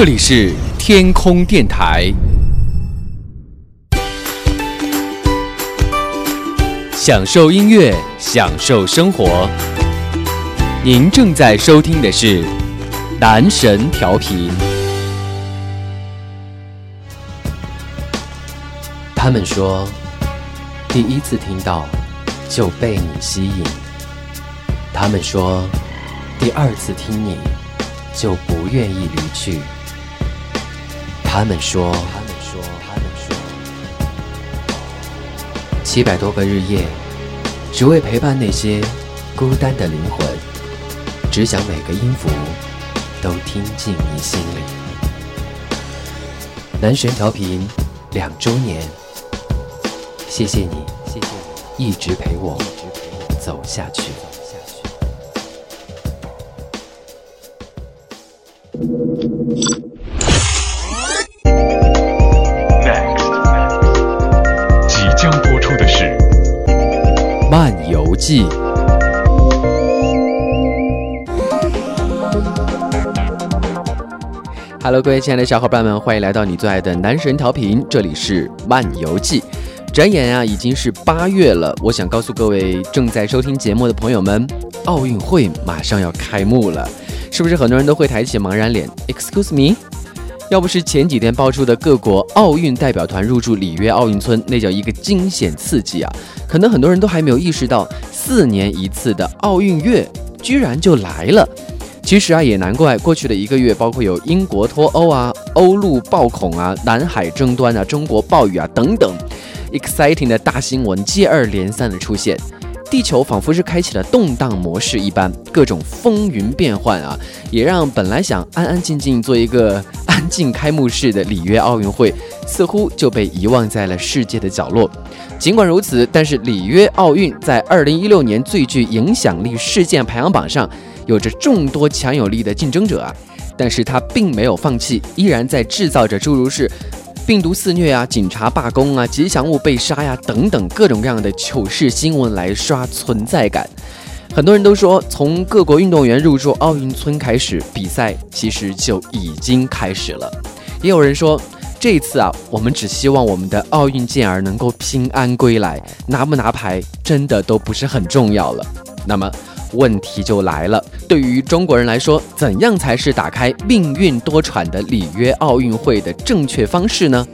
这里是天空电台，享受音乐，享受生活。您正在收听的是男神调频。他们说，第一次听到就被你吸引。他们说，第二次听你就不愿意离去。他们说，他们说，他们说，七百多个日夜，只为陪伴那些孤单的灵魂，只想每个音符都听进你心里。男神调频两周年，谢谢你，谢谢你一直陪我走下去。记，Hello，各位亲爱的小伙伴们，欢迎来到你最爱的男神调频，这里是漫游记。转眼啊，已经是八月了，我想告诉各位正在收听节目的朋友们，奥运会马上要开幕了，是不是很多人都会抬起茫然脸？Excuse me，要不是前几天爆出的各国奥运代表团入驻里约奥运村，那叫一个惊险刺激啊！可能很多人都还没有意识到。四年一次的奥运月居然就来了，其实啊也难怪，过去的一个月，包括有英国脱欧啊、欧陆暴恐啊、南海争端啊、中国暴雨啊等等，exciting 的大新闻接二连三的出现，地球仿佛是开启了动荡模式一般，各种风云变幻啊，也让本来想安安静静做一个安静开幕式的里约奥运会，似乎就被遗忘在了世界的角落。尽管如此，但是里约奥运在二零一六年最具影响力事件排行榜上有着众多强有力的竞争者啊，但是他并没有放弃，依然在制造着诸如是病毒肆虐啊、警察罢工啊、吉祥物被杀呀等等各种各样的糗事新闻来刷存在感。很多人都说，从各国运动员入驻奥运村开始，比赛其实就已经开始了。也有人说。这一次啊，我们只希望我们的奥运健儿能够平安归来，拿不拿牌真的都不是很重要了。那么问题就来了，对于中国人来说，怎样才是打开命运多舛的里约奥运会的正确方式呢？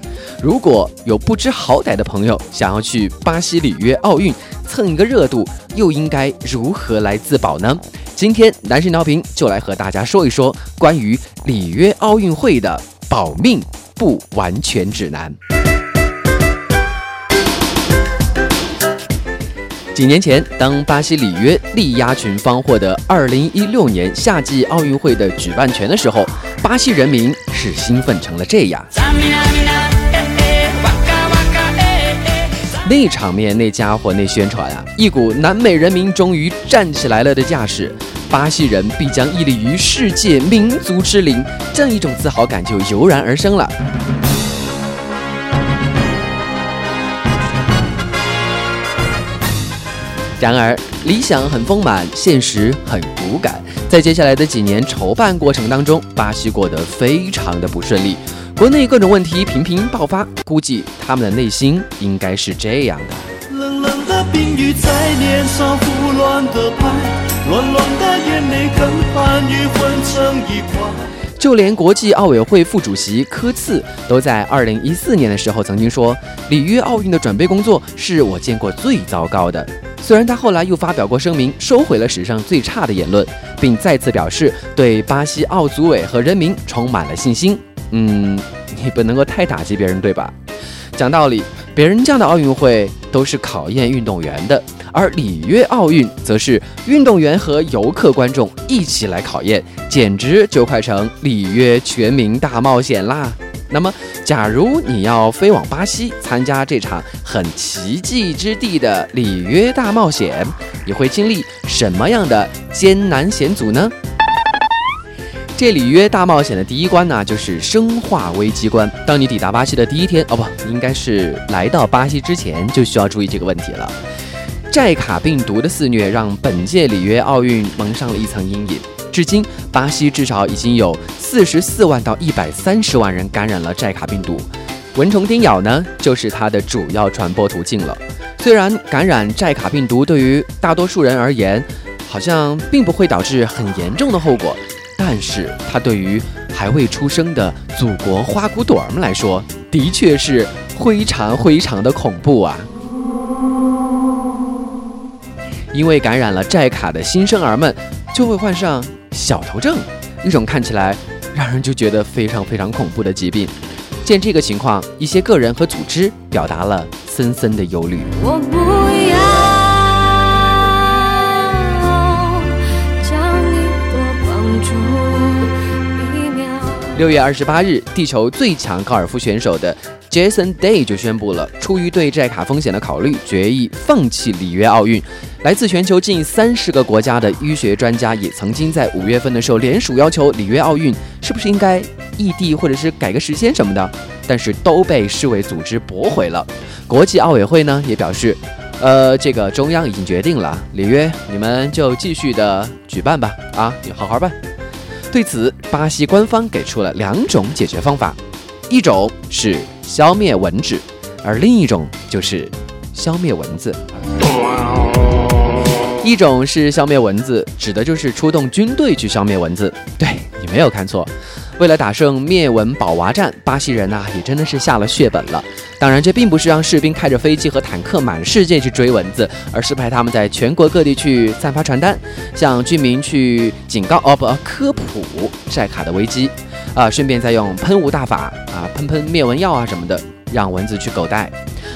如果有不知好歹的朋友想要去巴西里约奥运蹭一个热度，又应该如何来自保呢？今天男神调频就来和大家说一说关于里约奥运会的保命。不完全指南。几年前，当巴西里约力压群芳获得2016年夏季奥运会的举办权的时候，巴西人民是兴奋成了这样。那场面，那家伙，那宣传啊，一股南美人民终于站起来了的架势。巴西人必将屹立于世界民族之林，这样一种自豪感就油然而生了。然而，理想很丰满，现实很骨感。在接下来的几年筹办过程当中，巴西过得非常的不顺利，国内各种问题频频爆发。估计他们的内心应该是这样的。冷冷的冰雨在脸上胡乱的拍。乱乱的眼泪跟寒雨混成一块。就连国际奥委会副主席科茨都在二零一四年的时候曾经说，里约奥运的准备工作是我见过最糟糕的。虽然他后来又发表过声明，收回了史上最差的言论，并再次表示对巴西奥组委和人民充满了信心。嗯，你不能够太打击别人，对吧？讲道理，别人家的奥运会都是考验运动员的。而里约奥运则是运动员和游客观众一起来考验，简直就快成里约全民大冒险啦！那么，假如你要飞往巴西参加这场很奇迹之地的里约大冒险，你会经历什么样的艰难险阻呢？这里约大冒险的第一关呢，就是生化危机关。当你抵达巴西的第一天，哦不，应该是来到巴西之前，就需要注意这个问题了。寨卡病毒的肆虐让本届里约奥运蒙上了一层阴影。至今，巴西至少已经有四十四万到一百三十万人感染了寨卡病毒。蚊虫叮咬呢，就是它的主要传播途径了。虽然感染寨卡病毒对于大多数人而言，好像并不会导致很严重的后果，但是它对于还未出生的祖国花骨朵儿们来说，的确是非常非常的恐怖啊！因为感染了寨卡的新生儿们就会患上小头症，一种看起来让人就觉得非常非常恐怖的疾病。见这个情况，一些个人和组织表达了森森的忧虑。我不六月二十八日，地球最强高尔夫选手的 Jason Day 就宣布了，出于对寨卡风险的考虑，决议放弃里约奥运。来自全球近三十个国家的医学专家也曾经在五月份的时候联署要求里约奥运是不是应该异地或者是改个时间什么的，但是都被世卫组织驳回了。国际奥委会呢也表示，呃，这个中央已经决定了，里约你们就继续的举办吧，啊，好好办。对此，巴西官方给出了两种解决方法，一种是消灭蚊子，而另一种就是消灭蚊子。一种是消灭蚊子，指的就是出动军队去消灭蚊子。对你没有看错，为了打胜灭蚊保娃战，巴西人呐、也真的是下了血本了。当然，这并不是让士兵开着飞机和坦克满世界去追蚊子，而是派他们在全国各地去散发传单，向居民去警告哦不科普晒卡的危机，啊，顺便再用喷雾大法啊喷喷灭蚊药啊什么的，让蚊子去狗带。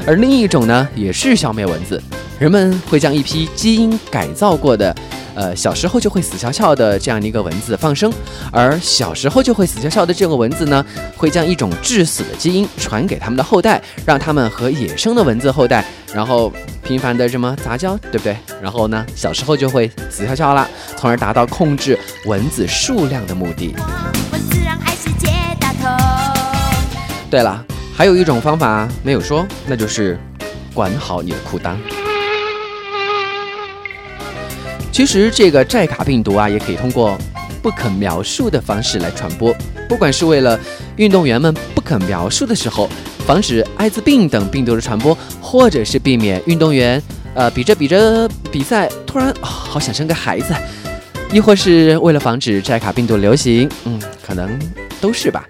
而另一种呢，也是消灭蚊子，人们会将一批基因改造过的。呃，小时候就会死翘翘的这样的一个蚊子放生，而小时候就会死翘翘的这个蚊子呢，会将一种致死的基因传给他们的后代，让他们和野生的蚊子后代，然后频繁的什么杂交，对不对？然后呢，小时候就会死翘翘啦，从而达到控制蚊子数量的目的。我自然爱世界大同。对了，还有一种方法没有说，那就是管好你的裤裆。其实这个寨卡病毒啊，也可以通过不可描述的方式来传播。不管是为了运动员们不可描述的时候防止艾滋病等病毒的传播，或者是避免运动员呃比着比着比赛突然、啊好想生个孩子，亦或是为了防止寨卡病毒流行，嗯，可能都是吧。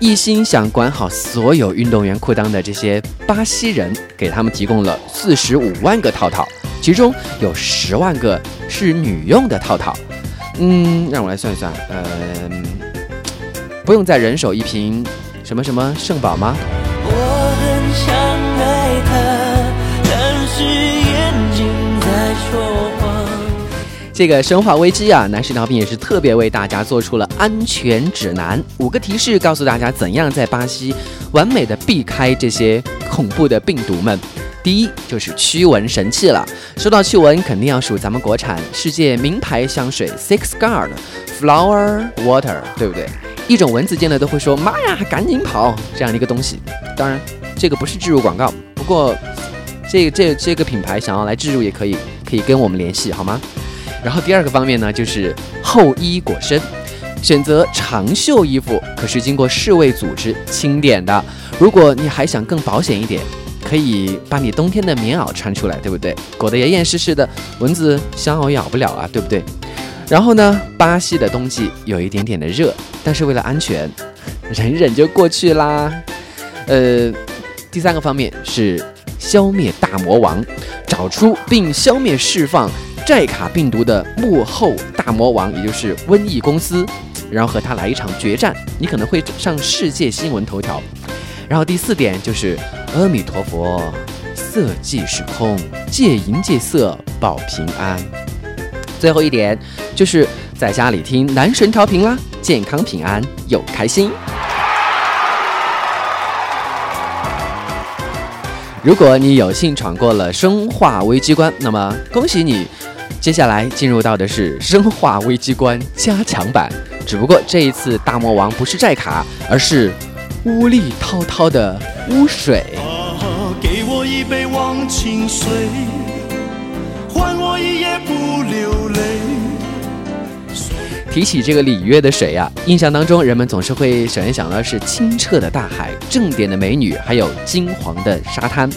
一心想管好所有运动员裤裆的这些巴西人，给他们提供了四十五万个套套，其中有十万个是女用的套套。嗯，让我来算一算，嗯、不用再人手一瓶什么什么圣宝吗？这个《生化危机》啊，男士调频也是特别为大家做出了安全指南，五个提示告诉大家怎样在巴西完美的避开这些恐怖的病毒们。第一就是驱蚊神器了，说到驱蚊，肯定要数咱们国产世界名牌香水 Six Guard Flower Water，对不对？一种蚊子见了都会说“妈呀，赶紧跑”这样的一个东西。当然，这个不是植入广告，不过这这这个品牌想要来植入也可以，可以跟我们联系好吗？然后第二个方面呢，就是厚衣裹身，选择长袖衣服可是经过世卫组织清点的。如果你还想更保险一点，可以把你冬天的棉袄穿出来，对不对？裹得严严实实的，蚊子想咬咬不了啊，对不对？然后呢，巴西的冬季有一点点的热，但是为了安全，忍忍就过去啦。呃，第三个方面是消灭大魔王，找出并消灭释放寨卡病毒的幕后大魔王，也就是瘟疫公司，然后和他来一场决战，你可能会上世界新闻头条。然后第四点就是阿弥陀佛，色即是空，戒淫戒色保平安。最后一点就是在家里听男神调频啦，健康平安又开心。如果你有幸闯过了生化危机关，那么恭喜你，接下来进入到的是生化危机关加强版。只不过这一次大魔王不是寨卡，而是污力滔滔的污水。啊，给我一杯忘情水，换我一夜不流泪。提起这个里约的水啊，印象当中人们总是会首先想到是清澈的大海、正点的美女，还有金黄的沙滩。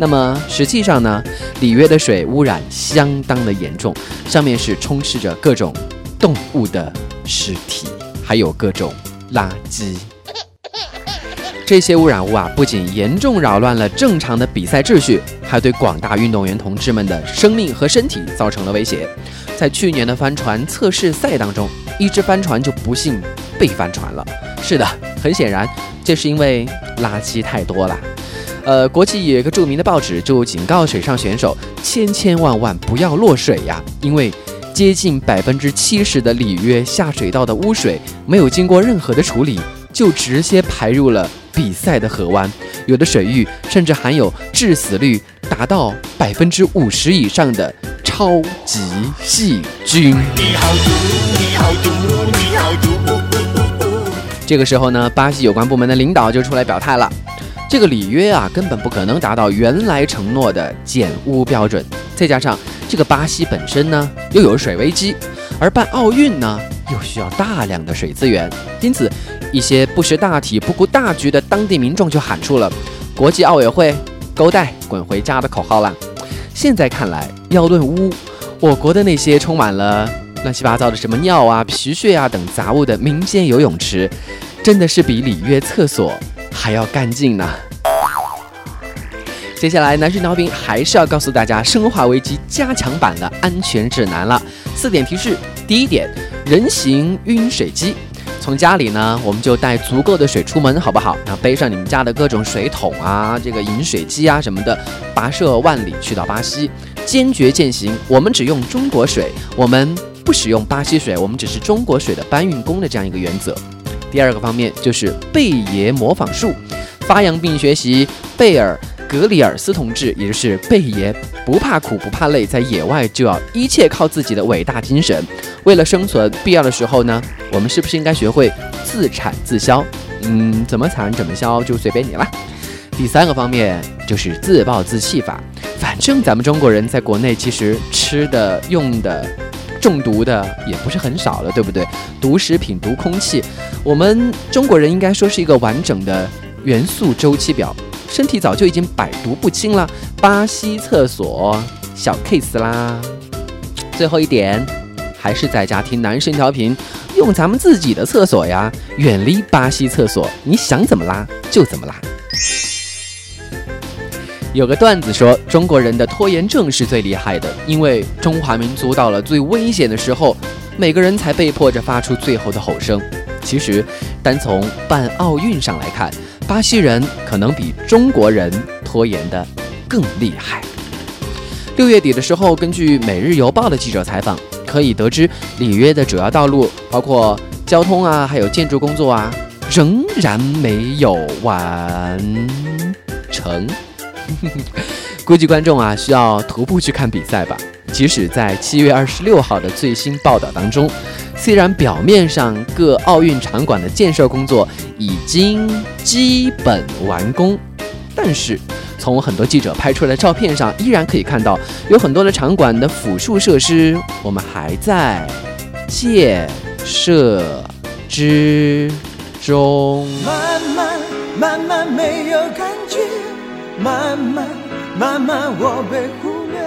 那么实际上呢，里约的水污染相当的严重，上面是充斥着各种动物的尸体，还有各种垃圾。这些污染物啊，不仅严重扰乱了正常的比赛秩序，还对广大运动员同志们的生命和身体造成了威胁。在去年的帆船测试赛当中，一只帆船就不幸被翻船了。是的，很显然，这是因为垃圾太多了。呃，国际有一个著名的报纸就警告水上选手，千千万万不要落水呀，因为接近百分之七十的里约下水道的污水没有经过任何的处理，就直接排入了。比赛的河湾，有的水域甚至含有致死率达到百分之五十以上的超级细菌。你好毒，你好毒，你好毒。这个时候呢，巴西有关部门的领导就出来表态了：这个里约啊，根本不可能达到原来承诺的减污标准。再加上这个巴西本身呢，又有水危机，而办奥运呢，又需要大量的水资源，因此。一些不识大体、不顾大局的当地民众就喊出了“国际奥委会勾带滚回家”的口号了。现在看来，要论污，我国的那些充满了乱七八糟的什么尿啊、皮屑啊等杂物的民间游泳池，真的是比里约厕所还要干净呢。接下来，男士调频还是要告诉大家《生化危机》加强版的安全指南了。四点提示：第一点，人形晕水机。从家里呢，我们就带足够的水出门，好不好？然后背上你们家的各种水桶啊，这个饮水机啊什么的，跋涉万里去到巴西，坚决践行我们只用中国水，我们不使用巴西水，我们只是中国水的搬运工的这样一个原则。第二个方面就是贝爷模仿术，发扬并学习贝尔。格里尔斯同志，也就是贝爷，不怕苦不怕累，在野外就要一切靠自己的伟大精神。为了生存，必要的时候呢，我们是不是应该学会自产自销？嗯，怎么产怎么销就随便你了。第三个方面就是自暴自弃法。反正咱们中国人在国内其实吃的用的中毒的也不是很少了，对不对？毒食品、毒空气，我们中国人应该说是一个完整的元素周期表。身体早就已经百毒不侵了，巴西厕所小 case 啦。最后一点，还是在家听男生调频，用咱们自己的厕所呀，远离巴西厕所，你想怎么拉就怎么拉。有个段子说，中国人的拖延症是最厉害的，因为中华民族到了最危险的时候，每个人才被迫着发出最后的吼声。其实，单从办奥运上来看。巴西人可能比中国人拖延的更厉害。六月底的时候，根据《每日邮报》的记者采访，可以得知里约的主要道路，包括交通啊，还有建筑工作啊，仍然没有完成。估计观众啊，需要徒步去看比赛吧。即使在七月二十六号的最新报道当中，虽然表面上各奥运场馆的建设工作已经基本完工，但是从很多记者拍出来的照片上，依然可以看到有很多的场馆的辅助设施，我们还在建设之中。慢慢慢慢没有感觉，慢慢慢慢我被忽略。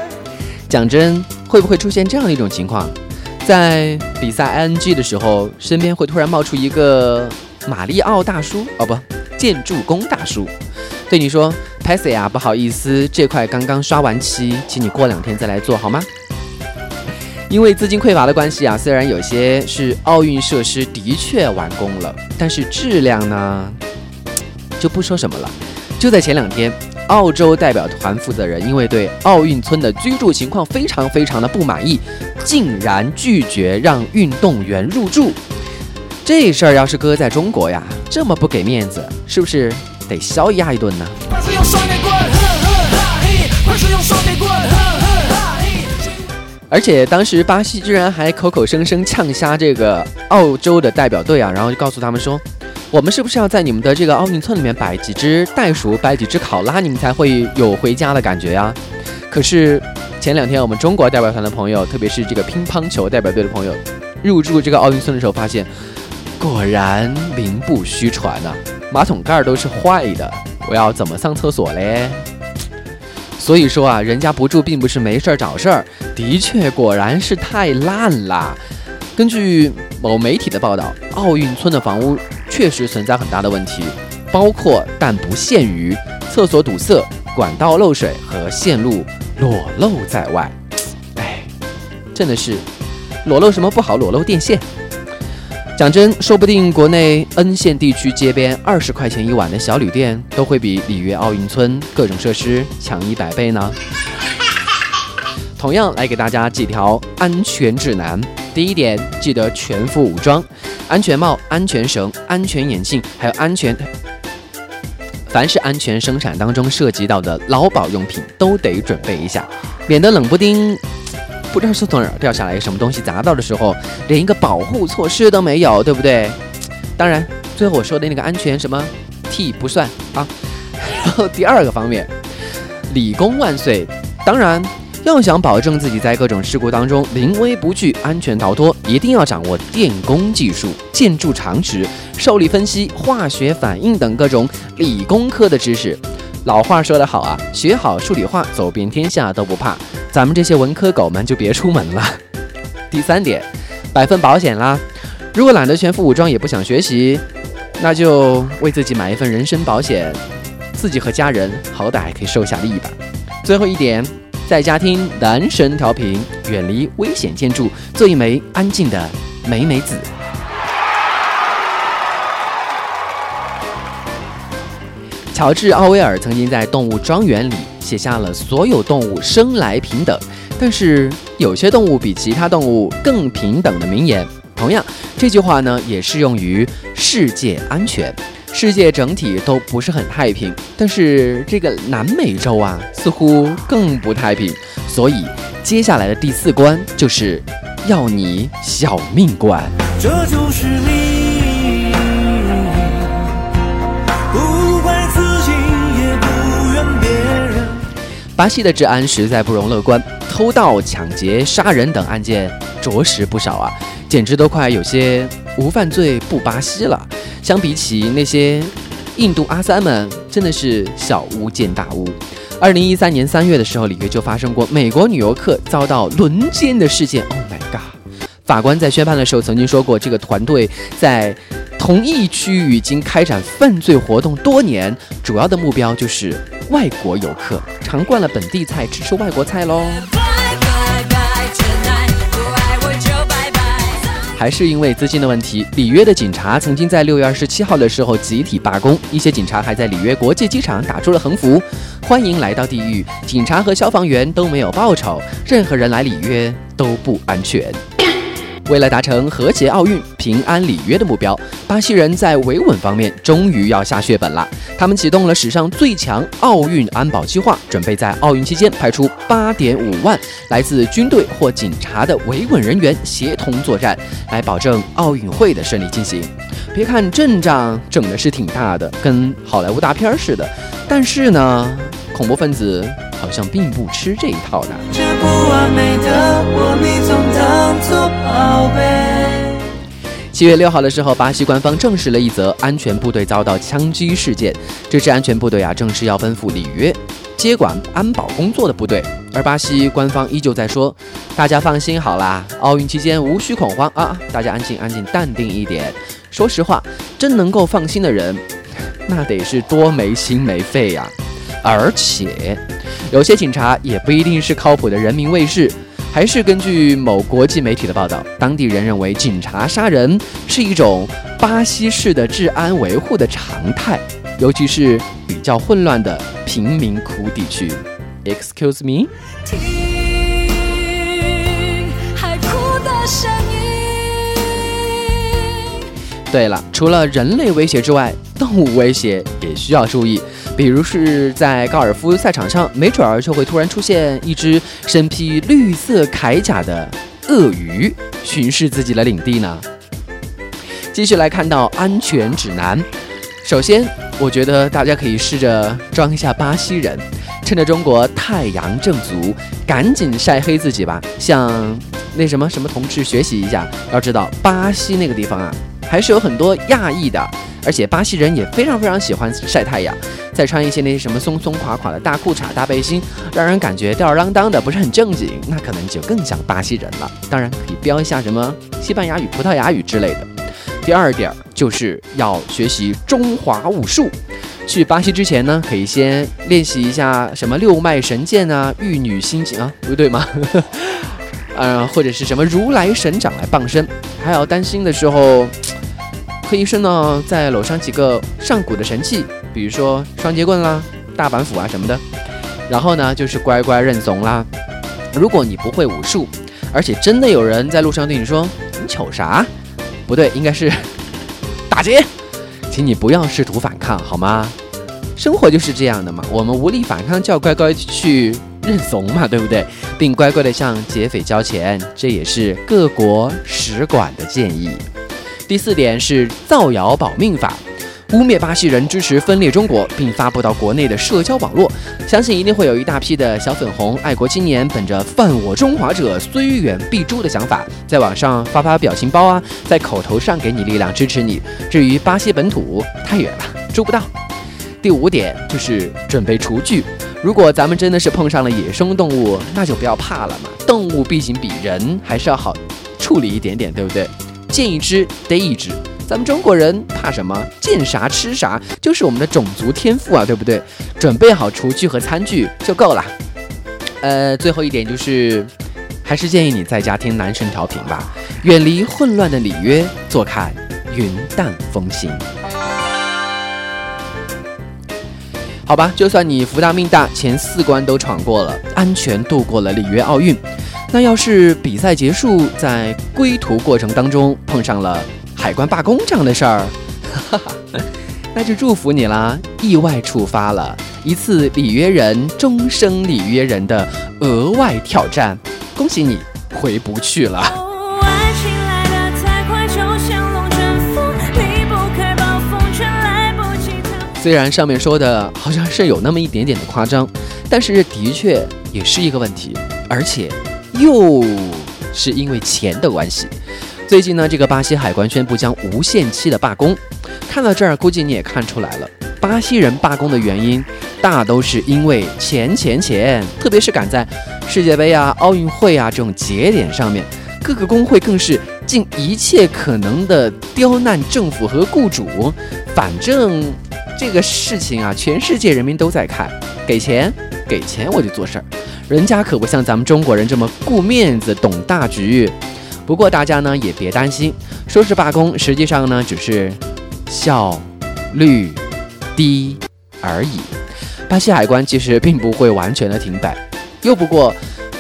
讲真，会不会出现这样一种情况，在比赛 ing 的时候，身边会突然冒出一个马里奥大叔哦，不，建筑工大叔，对你说 p a s s 啊，不好意思，这块刚刚刷完漆，请你过两天再来做好吗？因为资金匮乏的关系啊，虽然有些是奥运设施的确完工了，但是质量呢，就不说什么了。就在前两天。澳洲代表团负责人因为对奥运村的居住情况非常非常的不满意，竟然拒绝让运动员入住。这事儿要是搁在中国呀，这么不给面子，是不是得削压一顿呢？而且当时巴西居然还口口声声呛瞎这个澳洲的代表队啊，然后就告诉他们说。我们是不是要在你们的这个奥运村里面摆几只袋鼠，摆几只考拉，你们才会有回家的感觉呀？可是前两天我们中国代表团的朋友，特别是这个乒乓球代表队的朋友，入住这个奥运村的时候，发现果然名不虚传啊，马桶盖都是坏的，我要怎么上厕所嘞？所以说啊，人家不住并不是没事儿找事儿，的确果然是太烂啦。根据某媒体的报道，奥运村的房屋确实存在很大的问题，包括但不限于厕所堵塞、管道漏水和线路裸露在外。哎，真的是裸露什么不好？裸露电线。讲真，说不定国内 N 县地区街边二十块钱一晚的小旅店，都会比里约奥运村各种设施强一百倍呢。同样来给大家几条安全指南。第一点，记得全副武装，安全帽、安全绳、安全眼镜，还有安全，凡是安全生产当中涉及到的劳保用品都得准备一下，免得冷不丁不知道是从哪儿掉下来什么东西砸到的时候，连一个保护措施都没有，对不对？当然，最后我说的那个安全什么 T 不算啊。然后第二个方面，理工万岁，当然。要想保证自己在各种事故当中临危不惧、安全逃脱，一定要掌握电工技术、建筑常识、受力分析、化学反应等各种理工科的知识。老话说得好啊，学好数理化，走遍天下都不怕。咱们这些文科狗们就别出门了。第三点，百份保险啦。如果懒得全副武装，也不想学习，那就为自己买一份人身保险，自己和家人好歹还可以受下力吧。最后一点。在家听男神调频，远离危险建筑，做一枚安静的美美子。乔治·奥威尔曾经在《动物庄园》里写下了“所有动物生来平等，但是有些动物比其他动物更平等”的名言。同样，这句话呢也适用于世界安全。世界整体都不是很太平，但是这个南美洲啊，似乎更不太平。所以接下来的第四关就是要你小命关。这就是你，不怪自己，也不怨别人。巴西的治安实在不容乐观，偷盗、抢劫、杀人等案件着实不少啊，简直都快有些无犯罪不巴西了。相比起那些印度阿三们，真的是小巫见大巫。二零一三年三月的时候，里约就发生过美国女游客遭到轮奸的事件。Oh my god！法官在宣判的时候曾经说过，这个团队在同一区域已经开展犯罪活动多年，主要的目标就是外国游客，尝惯了本地菜，只吃外国菜喽。还是因为资金的问题，里约的警察曾经在六月二十七号的时候集体罢工，一些警察还在里约国际机场打出了横幅：“欢迎来到地狱，警察和消防员都没有报酬，任何人来里约都不安全。”为了达成和谐奥运、平安里约的目标，巴西人在维稳方面终于要下血本了。他们启动了史上最强奥运安保计划，准备在奥运期间派出八点五万来自军队或警察的维稳人员协同作战，来保证奥运会的顺利进行。别看阵仗整的是挺大的，跟好莱坞大片似的，但是呢，恐怖分子。好像并不吃这一套呢。七月六号的时候，巴西官方证实了一则安全部队遭到枪击事件。这支安全部队啊，正是要奔赴里约接管安保工作的部队。而巴西官方依旧在说：“大家放心好啦，奥运期间无需恐慌啊，大家安静安静，淡定一点。”说实话，真能够放心的人，那得是多没心没肺呀！而且。有些警察也不一定是靠谱的人民卫士，还是根据某国际媒体的报道，当地人认为警察杀人是一种巴西式的治安维护的常态，尤其是比较混乱的贫民窟地区。Excuse me。听海哭的声音。对了，除了人类威胁之外，动物威胁也需要注意。比如是在高尔夫赛场上，没准儿就会突然出现一只身披绿色铠甲的鳄鱼巡视自己的领地呢。继续来看到安全指南，首先我觉得大家可以试着装一下巴西人，趁着中国太阳正足，赶紧晒黑自己吧。像那什么什么同志学习一下。要知道，巴西那个地方啊，还是有很多亚裔的，而且巴西人也非常非常喜欢晒太阳，再穿一些那些什么松松垮垮的大裤衩、大背心，让人感觉吊儿郎当的，不是很正经，那可能就更像巴西人了。当然可以标一下什么西班牙语、葡萄牙语之类的。第二点就是要学习中华武术。去巴西之前呢，可以先练习一下什么六脉神剑啊、玉女心经啊，不对吗？呃，或者是什么如来神掌来傍身。还要担心的时候，可以顺道再搂上几个上古的神器，比如说双截棍啦、大板斧啊什么的。然后呢，就是乖乖认怂啦。如果你不会武术，而且真的有人在路上对你说“你瞅啥”，不对，应该是打劫，请你不要试图反抗，好吗？生活就是这样的嘛，我们无力反抗，就要乖乖去认怂嘛，对不对？并乖乖的向劫匪交钱，这也是各国使馆的建议。第四点是造谣保命法，污蔑巴西人支持分裂中国，并发布到国内的社交网络，相信一定会有一大批的小粉红爱国青年，本着犯我中华者虽远必诛的想法，在网上发发表情包啊，在口头上给你力量支持你。至于巴西本土，太远了，捉不到。第五点就是准备厨具。如果咱们真的是碰上了野生动物，那就不要怕了嘛。动物毕竟比人还是要好处理一点点，对不对？见一只逮一只。咱们中国人怕什么？见啥吃啥，就是我们的种族天赋啊，对不对？准备好厨具和餐具就够了。呃，最后一点就是，还是建议你在家听男神调频吧，远离混乱的里约，坐看云淡风轻。好吧，就算你福大命大，前四关都闯过了，安全度过了里约奥运，那要是比赛结束，在归途过程当中碰上了海关罢工这样的事儿，哈哈，那就祝福你啦，意外触发了一次里约人终生里约人的额外挑战，恭喜你回不去了。虽然上面说的好像是有那么一点点的夸张，但是的确也是一个问题，而且又是因为钱的关系。最近呢，这个巴西海关宣布将无限期的罢工。看到这儿，估计你也看出来了，巴西人罢工的原因大都是因为钱钱钱，特别是赶在世界杯啊、奥运会啊这种节点上面，各个工会更是尽一切可能的刁难政府和雇主。反正这个事情啊，全世界人民都在看，给钱给钱我就做事儿，人家可不像咱们中国人这么顾面子、懂大局。不过大家呢也别担心，说是罢工，实际上呢只是效率低而已。巴西海关其实并不会完全的停摆，又不过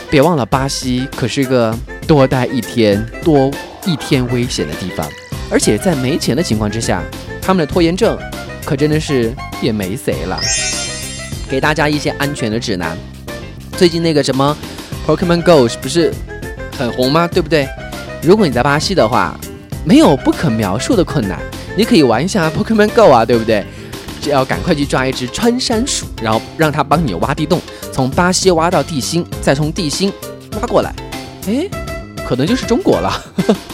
别忘了，巴西可是个多待一天多一天危险的地方，而且在没钱的情况之下，他们的拖延症可真的是也没谁了。给大家一些安全的指南，最近那个什么 Pokemon Go 不是很红吗？对不对？如果你在巴西的话，没有不可描述的困难，你可以玩一下 Pokemon Go 啊，对不对？只要赶快去抓一只穿山鼠，然后让它帮你挖地洞，从巴西挖到地心，再从地心挖过来，诶，可能就是中国了。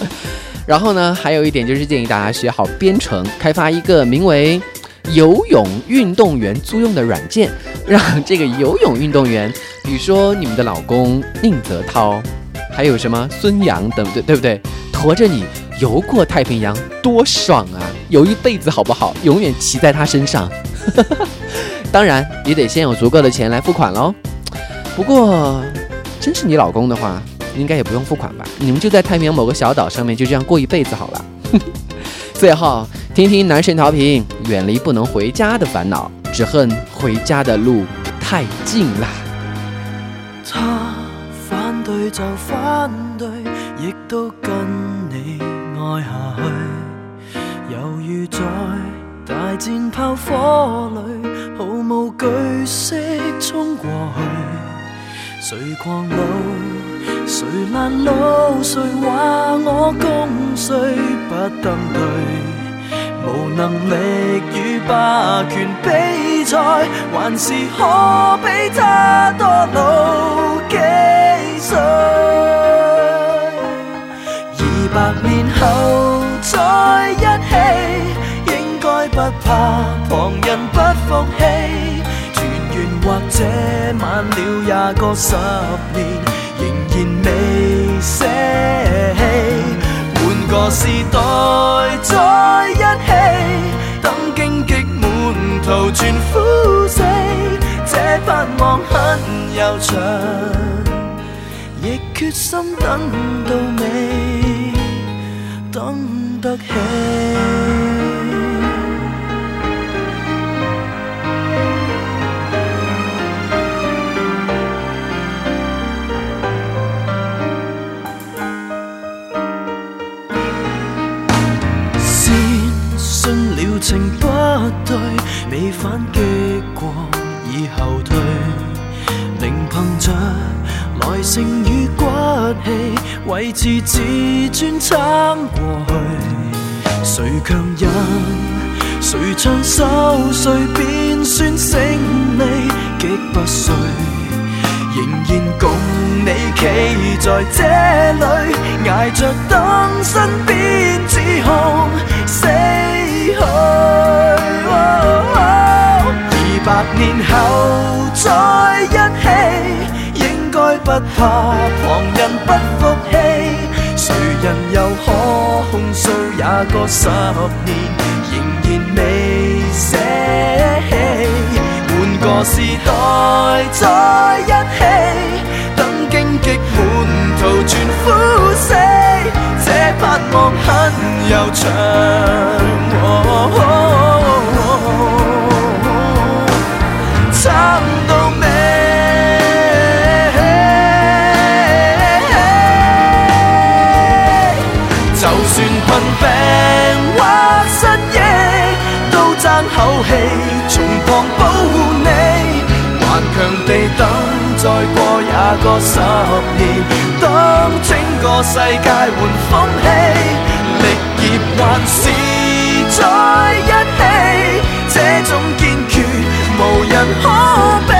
然后呢，还有一点就是建议大家学好编程，开发一个名为“游泳运动员租用”的软件，让这个游泳运动员，比如说你们的老公宁泽涛，还有什么孙杨等，对对不对？驮着你游过太平洋，多爽啊！游一辈子好不好？永远骑在他身上。当然，你得先有足够的钱来付款喽。不过，真是你老公的话，应该也不用付款吧？你们就在太平洋某个小岛上面，就这样过一辈子好了。最后，听听男神调频，远离不能回家的烦恼，只恨回家的路太近啦。他反對就反對，亦都跟你愛下去，猶如在大戰炮火裏，毫無懼色衝過去。誰狂怒，誰攔路，誰話我功衰不登對。無能力與霸權比賽，還是可比他多老幾歲？二百年後再一起，應該不怕旁人不服氣。團圓或者晚了廿個十年，仍然未捨棄。換個時代在一起，等荊棘滿途全枯死，這盼望很悠長。亦決心等到尾，等得起。情不對，未反擊過已後退，仍憑着耐性與骨氣，維持自尊撐過去。誰強忍，誰唱守歲便算勝利，極不遂。仍然共你企在這裏，捱着等身邊指控死去。年後再一起，應該不怕旁人不服氣。誰人又可控诉也個十年，仍然未捨棄。換個時代再一起，等荆棘滿途全枯死，這盼望很悠長。气从旁保护你。顽强地等，再过也过十年，当整个世界换风气，力竭还是在一起，这种坚决，无人可比。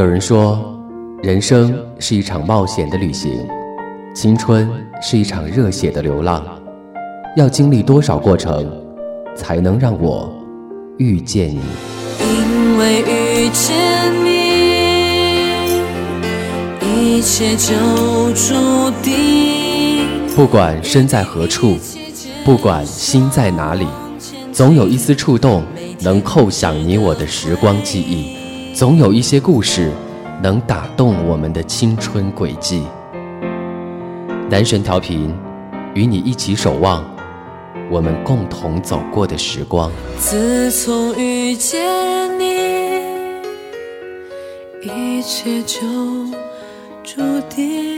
有人说，人生是一场冒险的旅行，青春是一场热血的流浪。要经历多少过程，才能让我遇见你？因为遇见你，一切就注定。不管身在何处，不管心在哪里，总有一丝触动能扣响你我的时光记忆，总有一些故事能打动我们的青春轨迹。男神调频，与你一起守望我们共同走过的时光。自从遇见你，一切就注定。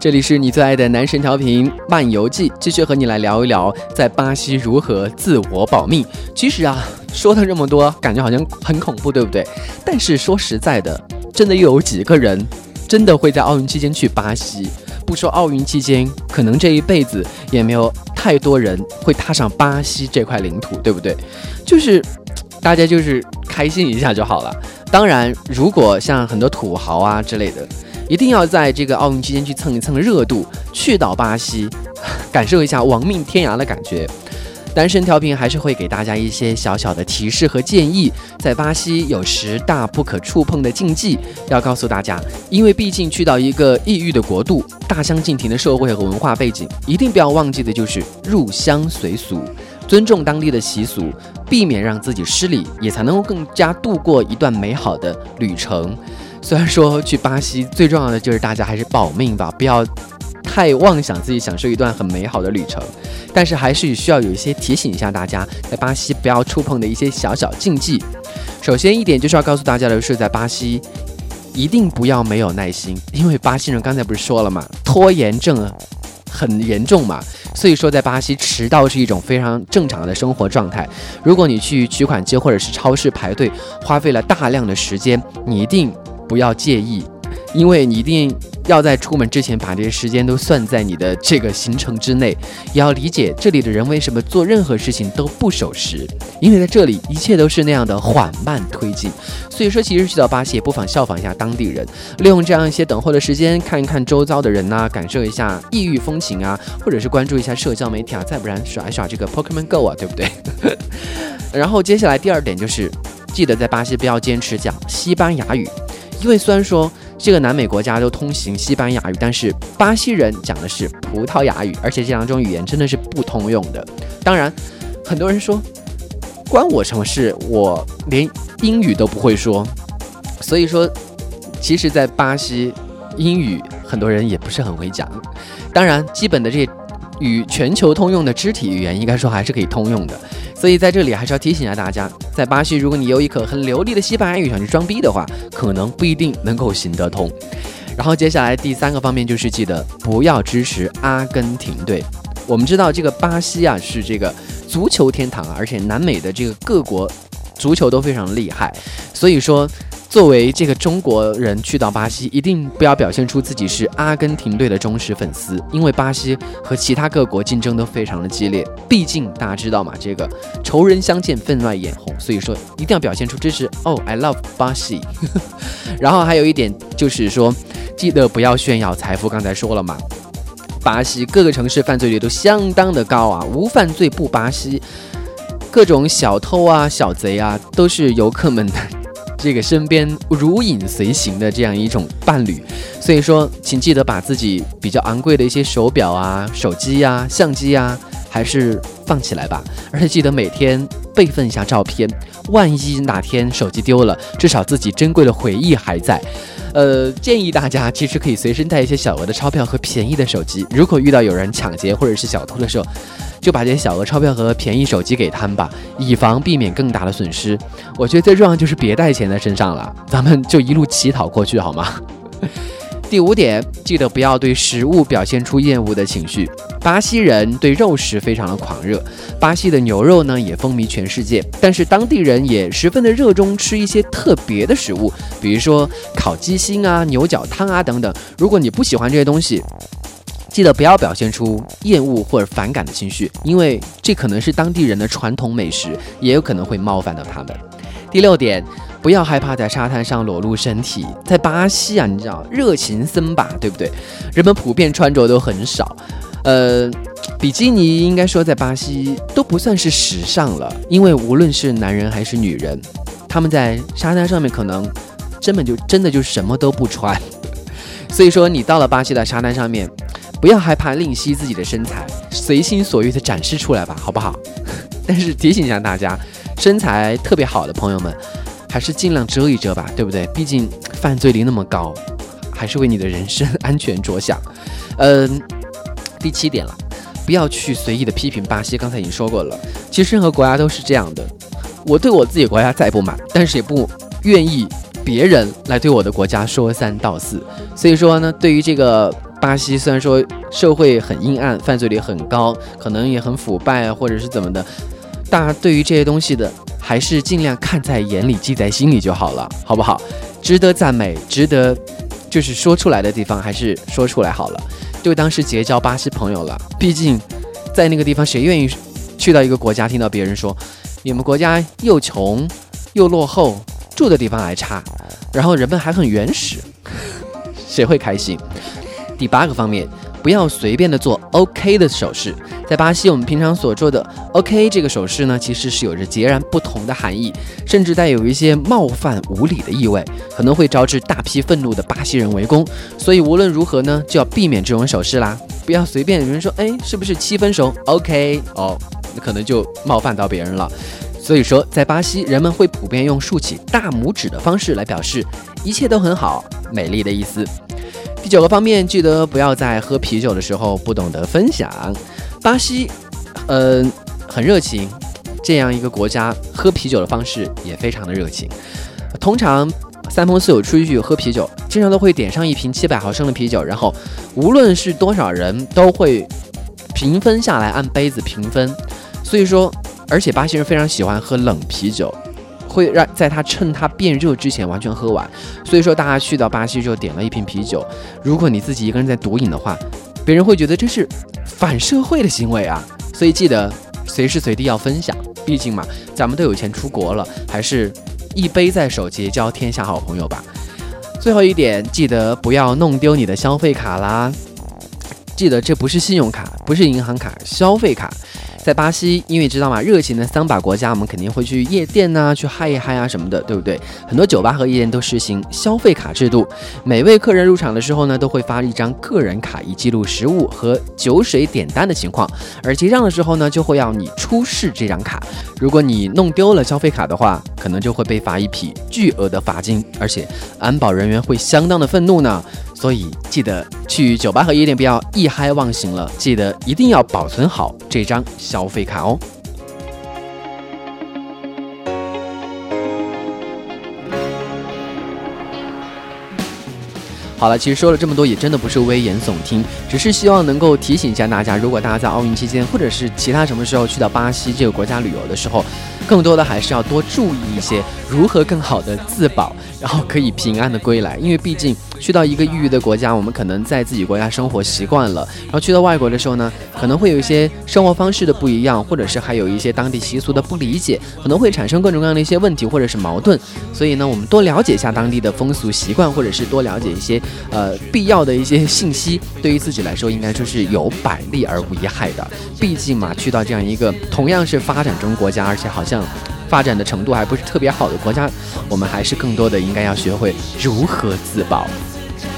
这里是你最爱的男神调频漫游记，继续和你来聊一聊在巴西如何自我保命。其实啊，说了这么多，感觉好像很恐怖，对不对？但是说实在的，真的又有几个人真的会在奥运期间去巴西？不说奥运期间，可能这一辈子也没有太多人会踏上巴西这块领土，对不对？就是大家就是开心一下就好了。当然，如果像很多土豪啊之类的。一定要在这个奥运期间去蹭一蹭热度，去到巴西，感受一下亡命天涯的感觉。男神调频还是会给大家一些小小的提示和建议。在巴西有十大不可触碰的禁忌，要告诉大家，因为毕竟去到一个异域的国度，大相径庭的社会和文化背景，一定不要忘记的就是入乡随俗，尊重当地的习俗，避免让自己失礼，也才能够更加度过一段美好的旅程。虽然说去巴西最重要的就是大家还是保命吧，不要太妄想自己享受一段很美好的旅程，但是还是需要有一些提醒一下大家，在巴西不要触碰的一些小小禁忌。首先一点就是要告诉大家的是，在巴西一定不要没有耐心，因为巴西人刚才不是说了嘛，拖延症很严重嘛，所以说在巴西迟到是一种非常正常的生活状态。如果你去取款机或者是超市排队，花费了大量的时间，你一定不要介意，因为你一定要在出门之前把这些时间都算在你的这个行程之内。也要理解这里的人为什么做任何事情都不守时，因为在这里一切都是那样的缓慢推进。所以说，其实去到巴西也不妨效仿一下当地人，利用这样一些等候的时间，看一看周遭的人呐、感受一下异域风情啊，或者是关注一下社交媒体啊，再不然耍一耍这个 Pokemon Go 啊，对不对？然后接下来第二点就是，记得在巴西不要坚持讲西班牙语，因为虽然说这个南美国家都通行西班牙语，但是巴西人讲的是葡萄牙语，而且这两种语言真的是不通用的。当然，很多人说关我什么事？我连英语都不会说，所以说，其实，在巴西英语很多人也不是很会讲。当然，基本的这些与全球通用的肢体语言，应该说还是可以通用的。所以在这里还是要提醒一下大家，在巴西，如果你有一口很流利的西班牙语想去装逼的话，可能不一定能够行得通。然后接下来第三个方面就是记得不要支持阿根廷队。我们知道这个巴西啊是这个足球天堂啊，而且南美的这个各国足球都非常厉害，所以说。作为这个中国人去到巴西，一定不要表现出自己是阿根廷队的忠实粉丝，因为巴西和其他各国竞争都非常的激烈。毕竟大家知道嘛，这个仇人相见分外眼红，所以说一定要表现出支持。哦，I love 巴西。然后还有一点就是说，记得不要炫耀财富。刚才说了嘛，巴西各个城市犯罪率都相当的高啊，无犯罪不巴西。各种小偷啊、小贼啊，都是游客们的这个身边如影随形的这样一种伴侣，所以说，请记得把自己比较昂贵的一些手表啊、手机呀、相机呀，还是放起来吧。而且记得每天备份一下照片，万一哪天手机丢了，至少自己珍贵的回忆还在。呃，建议大家其实可以随身带一些小额的钞票和便宜的手机。如果遇到有人抢劫或者是小偷的时候，就把这些小额钞票和便宜手机给他们吧，以防避免更大的损失。我觉得最重要就是别带钱在身上了，咱们就一路乞讨过去好吗？第五点，记得不要对食物表现出厌恶的情绪。巴西人对肉食非常的狂热，巴西的牛肉呢也风靡全世界，但是当地人也十分的热衷吃一些特别的食物，比如说烤鸡心啊、牛角汤啊等等。如果你不喜欢这些东西，记得不要表现出厌恶或者反感的情绪，因为这可能是当地人的传统美食，也有可能会冒犯到他们。第六点，不要害怕在沙滩上裸露身体。在巴西啊，你知道热情森巴，对不对？人们普遍穿着都很少，呃，比基尼应该说在巴西都不算是时尚了，因为无论是男人还是女人，他们在沙滩上面可能根本就真的就什么都不穿。所以说，你到了巴西的沙滩上面，不要害怕吝惜自己的身材，随心所欲的展示出来吧，好不好？但是提醒一下大家，身材特别好的朋友们，还是尽量遮一遮吧，对不对？毕竟犯罪率那么高，还是为你的人身安全着想。嗯，第七点了，不要去随意的批评巴西。刚才已经说过了，其实任何国家都是这样的。我对我自己国家再不满，但是也不愿意别人来对我的国家说三道四。所以说呢，对于这个巴西，虽然说社会很阴暗，犯罪率很高，可能也很腐败啊，或者是怎么的，大家对于这些东西的，还是尽量看在眼里，记在心里就好了，好不好？值得赞美，值得就是说出来的地方，还是说出来好了。就当是结交巴西朋友了，毕竟在那个地方，谁愿意去到一个国家，听到别人说你们国家又穷又落后，住的地方还差，然后人们还很原始，谁会开心？第八个方面，不要随便的做 OK 的手势。在巴西，我们平常所做的 OK 这个手势呢，其实是有着截然不同的含义，甚至带有一些冒犯、无礼的意味，可能会招致大批愤怒的巴西人围攻。所以无论如何呢，就要避免这种手势啦，不要随便有人说，哎，是不是七分熟？OK，哦，那可能就冒犯到别人了。所以说，在巴西，人们会普遍用竖起大拇指的方式来表示一切都很好、美丽的意思。九个方面，记得不要在喝啤酒的时候不懂得分享。巴西，呃，很热情，这样一个国家喝啤酒的方式也非常的热情。通常三朋四友出去喝啤酒，经常都会点上一瓶七百毫升的啤酒，然后无论是多少人，都会平分下来按杯子平分，所以说，而且巴西人非常喜欢喝冷啤酒。会让在它趁它变热之前完全喝完，所以说大家去到巴西之后点了一瓶啤酒，如果你自己一个人在独饮的话，别人会觉得这是反社会的行为啊，所以记得随时随地要分享，毕竟嘛，咱们都有钱出国了，还是一杯在手结交天下好朋友吧。最后一点，记得不要弄丢你的消费卡啦，记得这不是信用卡，不是银行卡，消费卡。在巴西，因为知道嘛，热情的桑巴国家，我们肯定会去夜店呐，去嗨一嗨啊什么的，对不对？很多酒吧和夜店都实行消费卡制度，每位客人入场的时候呢，都会发一张个人卡，以记录食物和酒水点单的情况。而结账的时候呢，就会要你出示这张卡。如果你弄丢了消费卡的话，可能就会被罚一笔巨额的罚金，而且安保人员会相当的愤怒呢。所以记得去酒吧和夜店不要一嗨忘形了，记得一定要保存好这张消费卡哦。好了，其实说了这么多，也真的不是危言耸听，只是希望能够提醒一下大家，如果大家在奥运期间或者是其他什么时候去到巴西这个国家旅游的时候，更多的还是要多注意一些如何更好的自保，然后可以平安的归来，因为毕竟。去到一个异域的国家，我们可能在自己国家生活习惯了，然后去到外国的时候呢，可能会有一些生活方式的不一样，或者是还有一些当地习俗的不理解，可能会产生各种各样的一些问题或者是矛盾。所以呢，我们多了解一下当地的风俗习惯，或者是多了解一些呃必要的一些信息，对于自己来说应该说是有百利而无一害的。毕竟嘛，去到这样一个同样是发展中国家，而且好像。发展的程度还不是特别好的国家，我们还是更多的应该要学会如何自保。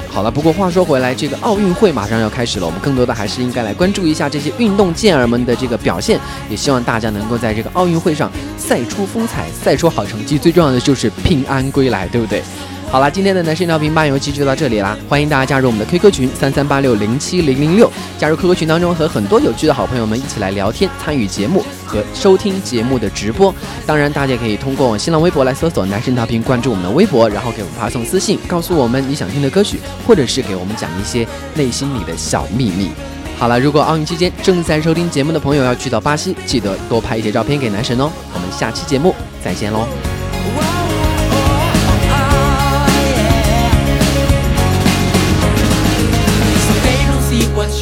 好了，不过话说回来，这个奥运会马上要开始了，我们更多的还是应该来关注一下这些运动健儿们的这个表现，也希望大家能够在这个奥运会上赛出风采，赛出好成绩，最重要的就是平安归来，对不对？好了，今天的男生调频漫游记就到这里啦！欢迎大家加入我们的 QQ 群三三八六零七零零六，加入 QQ 群当中和很多有趣的好朋友们一起来聊天，参与节目和收听节目的直播。当然，大家可以通过新浪微博来搜索“男生调频”，关注我们的微博，然后给我们发送私信，告诉我们你想听的歌曲，或者是给我们讲一些内心里的小秘密。好了，如果奥运期间正在收听节目的朋友要去到巴西，记得多拍一些照片给男神哦。我们下期节目再见喽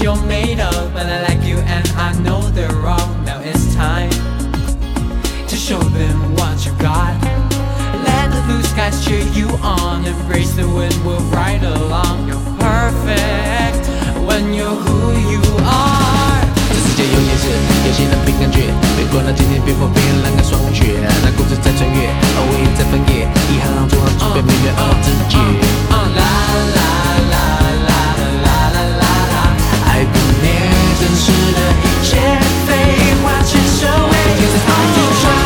！you're made of, but I like you and I know they're wrong. Now it's time to show them what you got. Let the blue skies cheer you on, embrace the wind, we'll ride along. You're perfect when you're who you are. 这世界有夜视，有些人凭感觉，飞过那天天冰封冰冷的霜雪，那故事在穿越，而我也在翻页，遗憾让昨晚错变命运而自己。 值得一切废话全收回